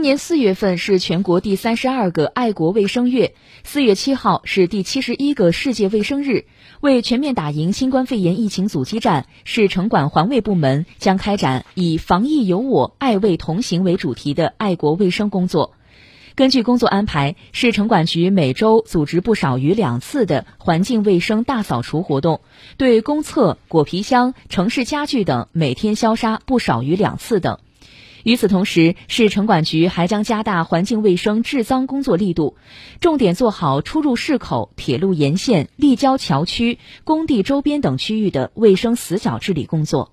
今年四月份是全国第三十二个爱国卫生月，四月七号是第七十一个世界卫生日。为全面打赢新冠肺炎疫情阻击战，市城管环卫部门将开展以“防疫有我，爱卫同行”为主题的爱国卫生工作。根据工作安排，市城管局每周组织不少于两次的环境卫生大扫除活动，对公厕、果皮箱、城市家具等每天消杀不少于两次等。与此同时，市城管局还将加大环境卫生治脏工作力度，重点做好出入市口、铁路沿线、立交桥区、工地周边等区域的卫生死角治理工作。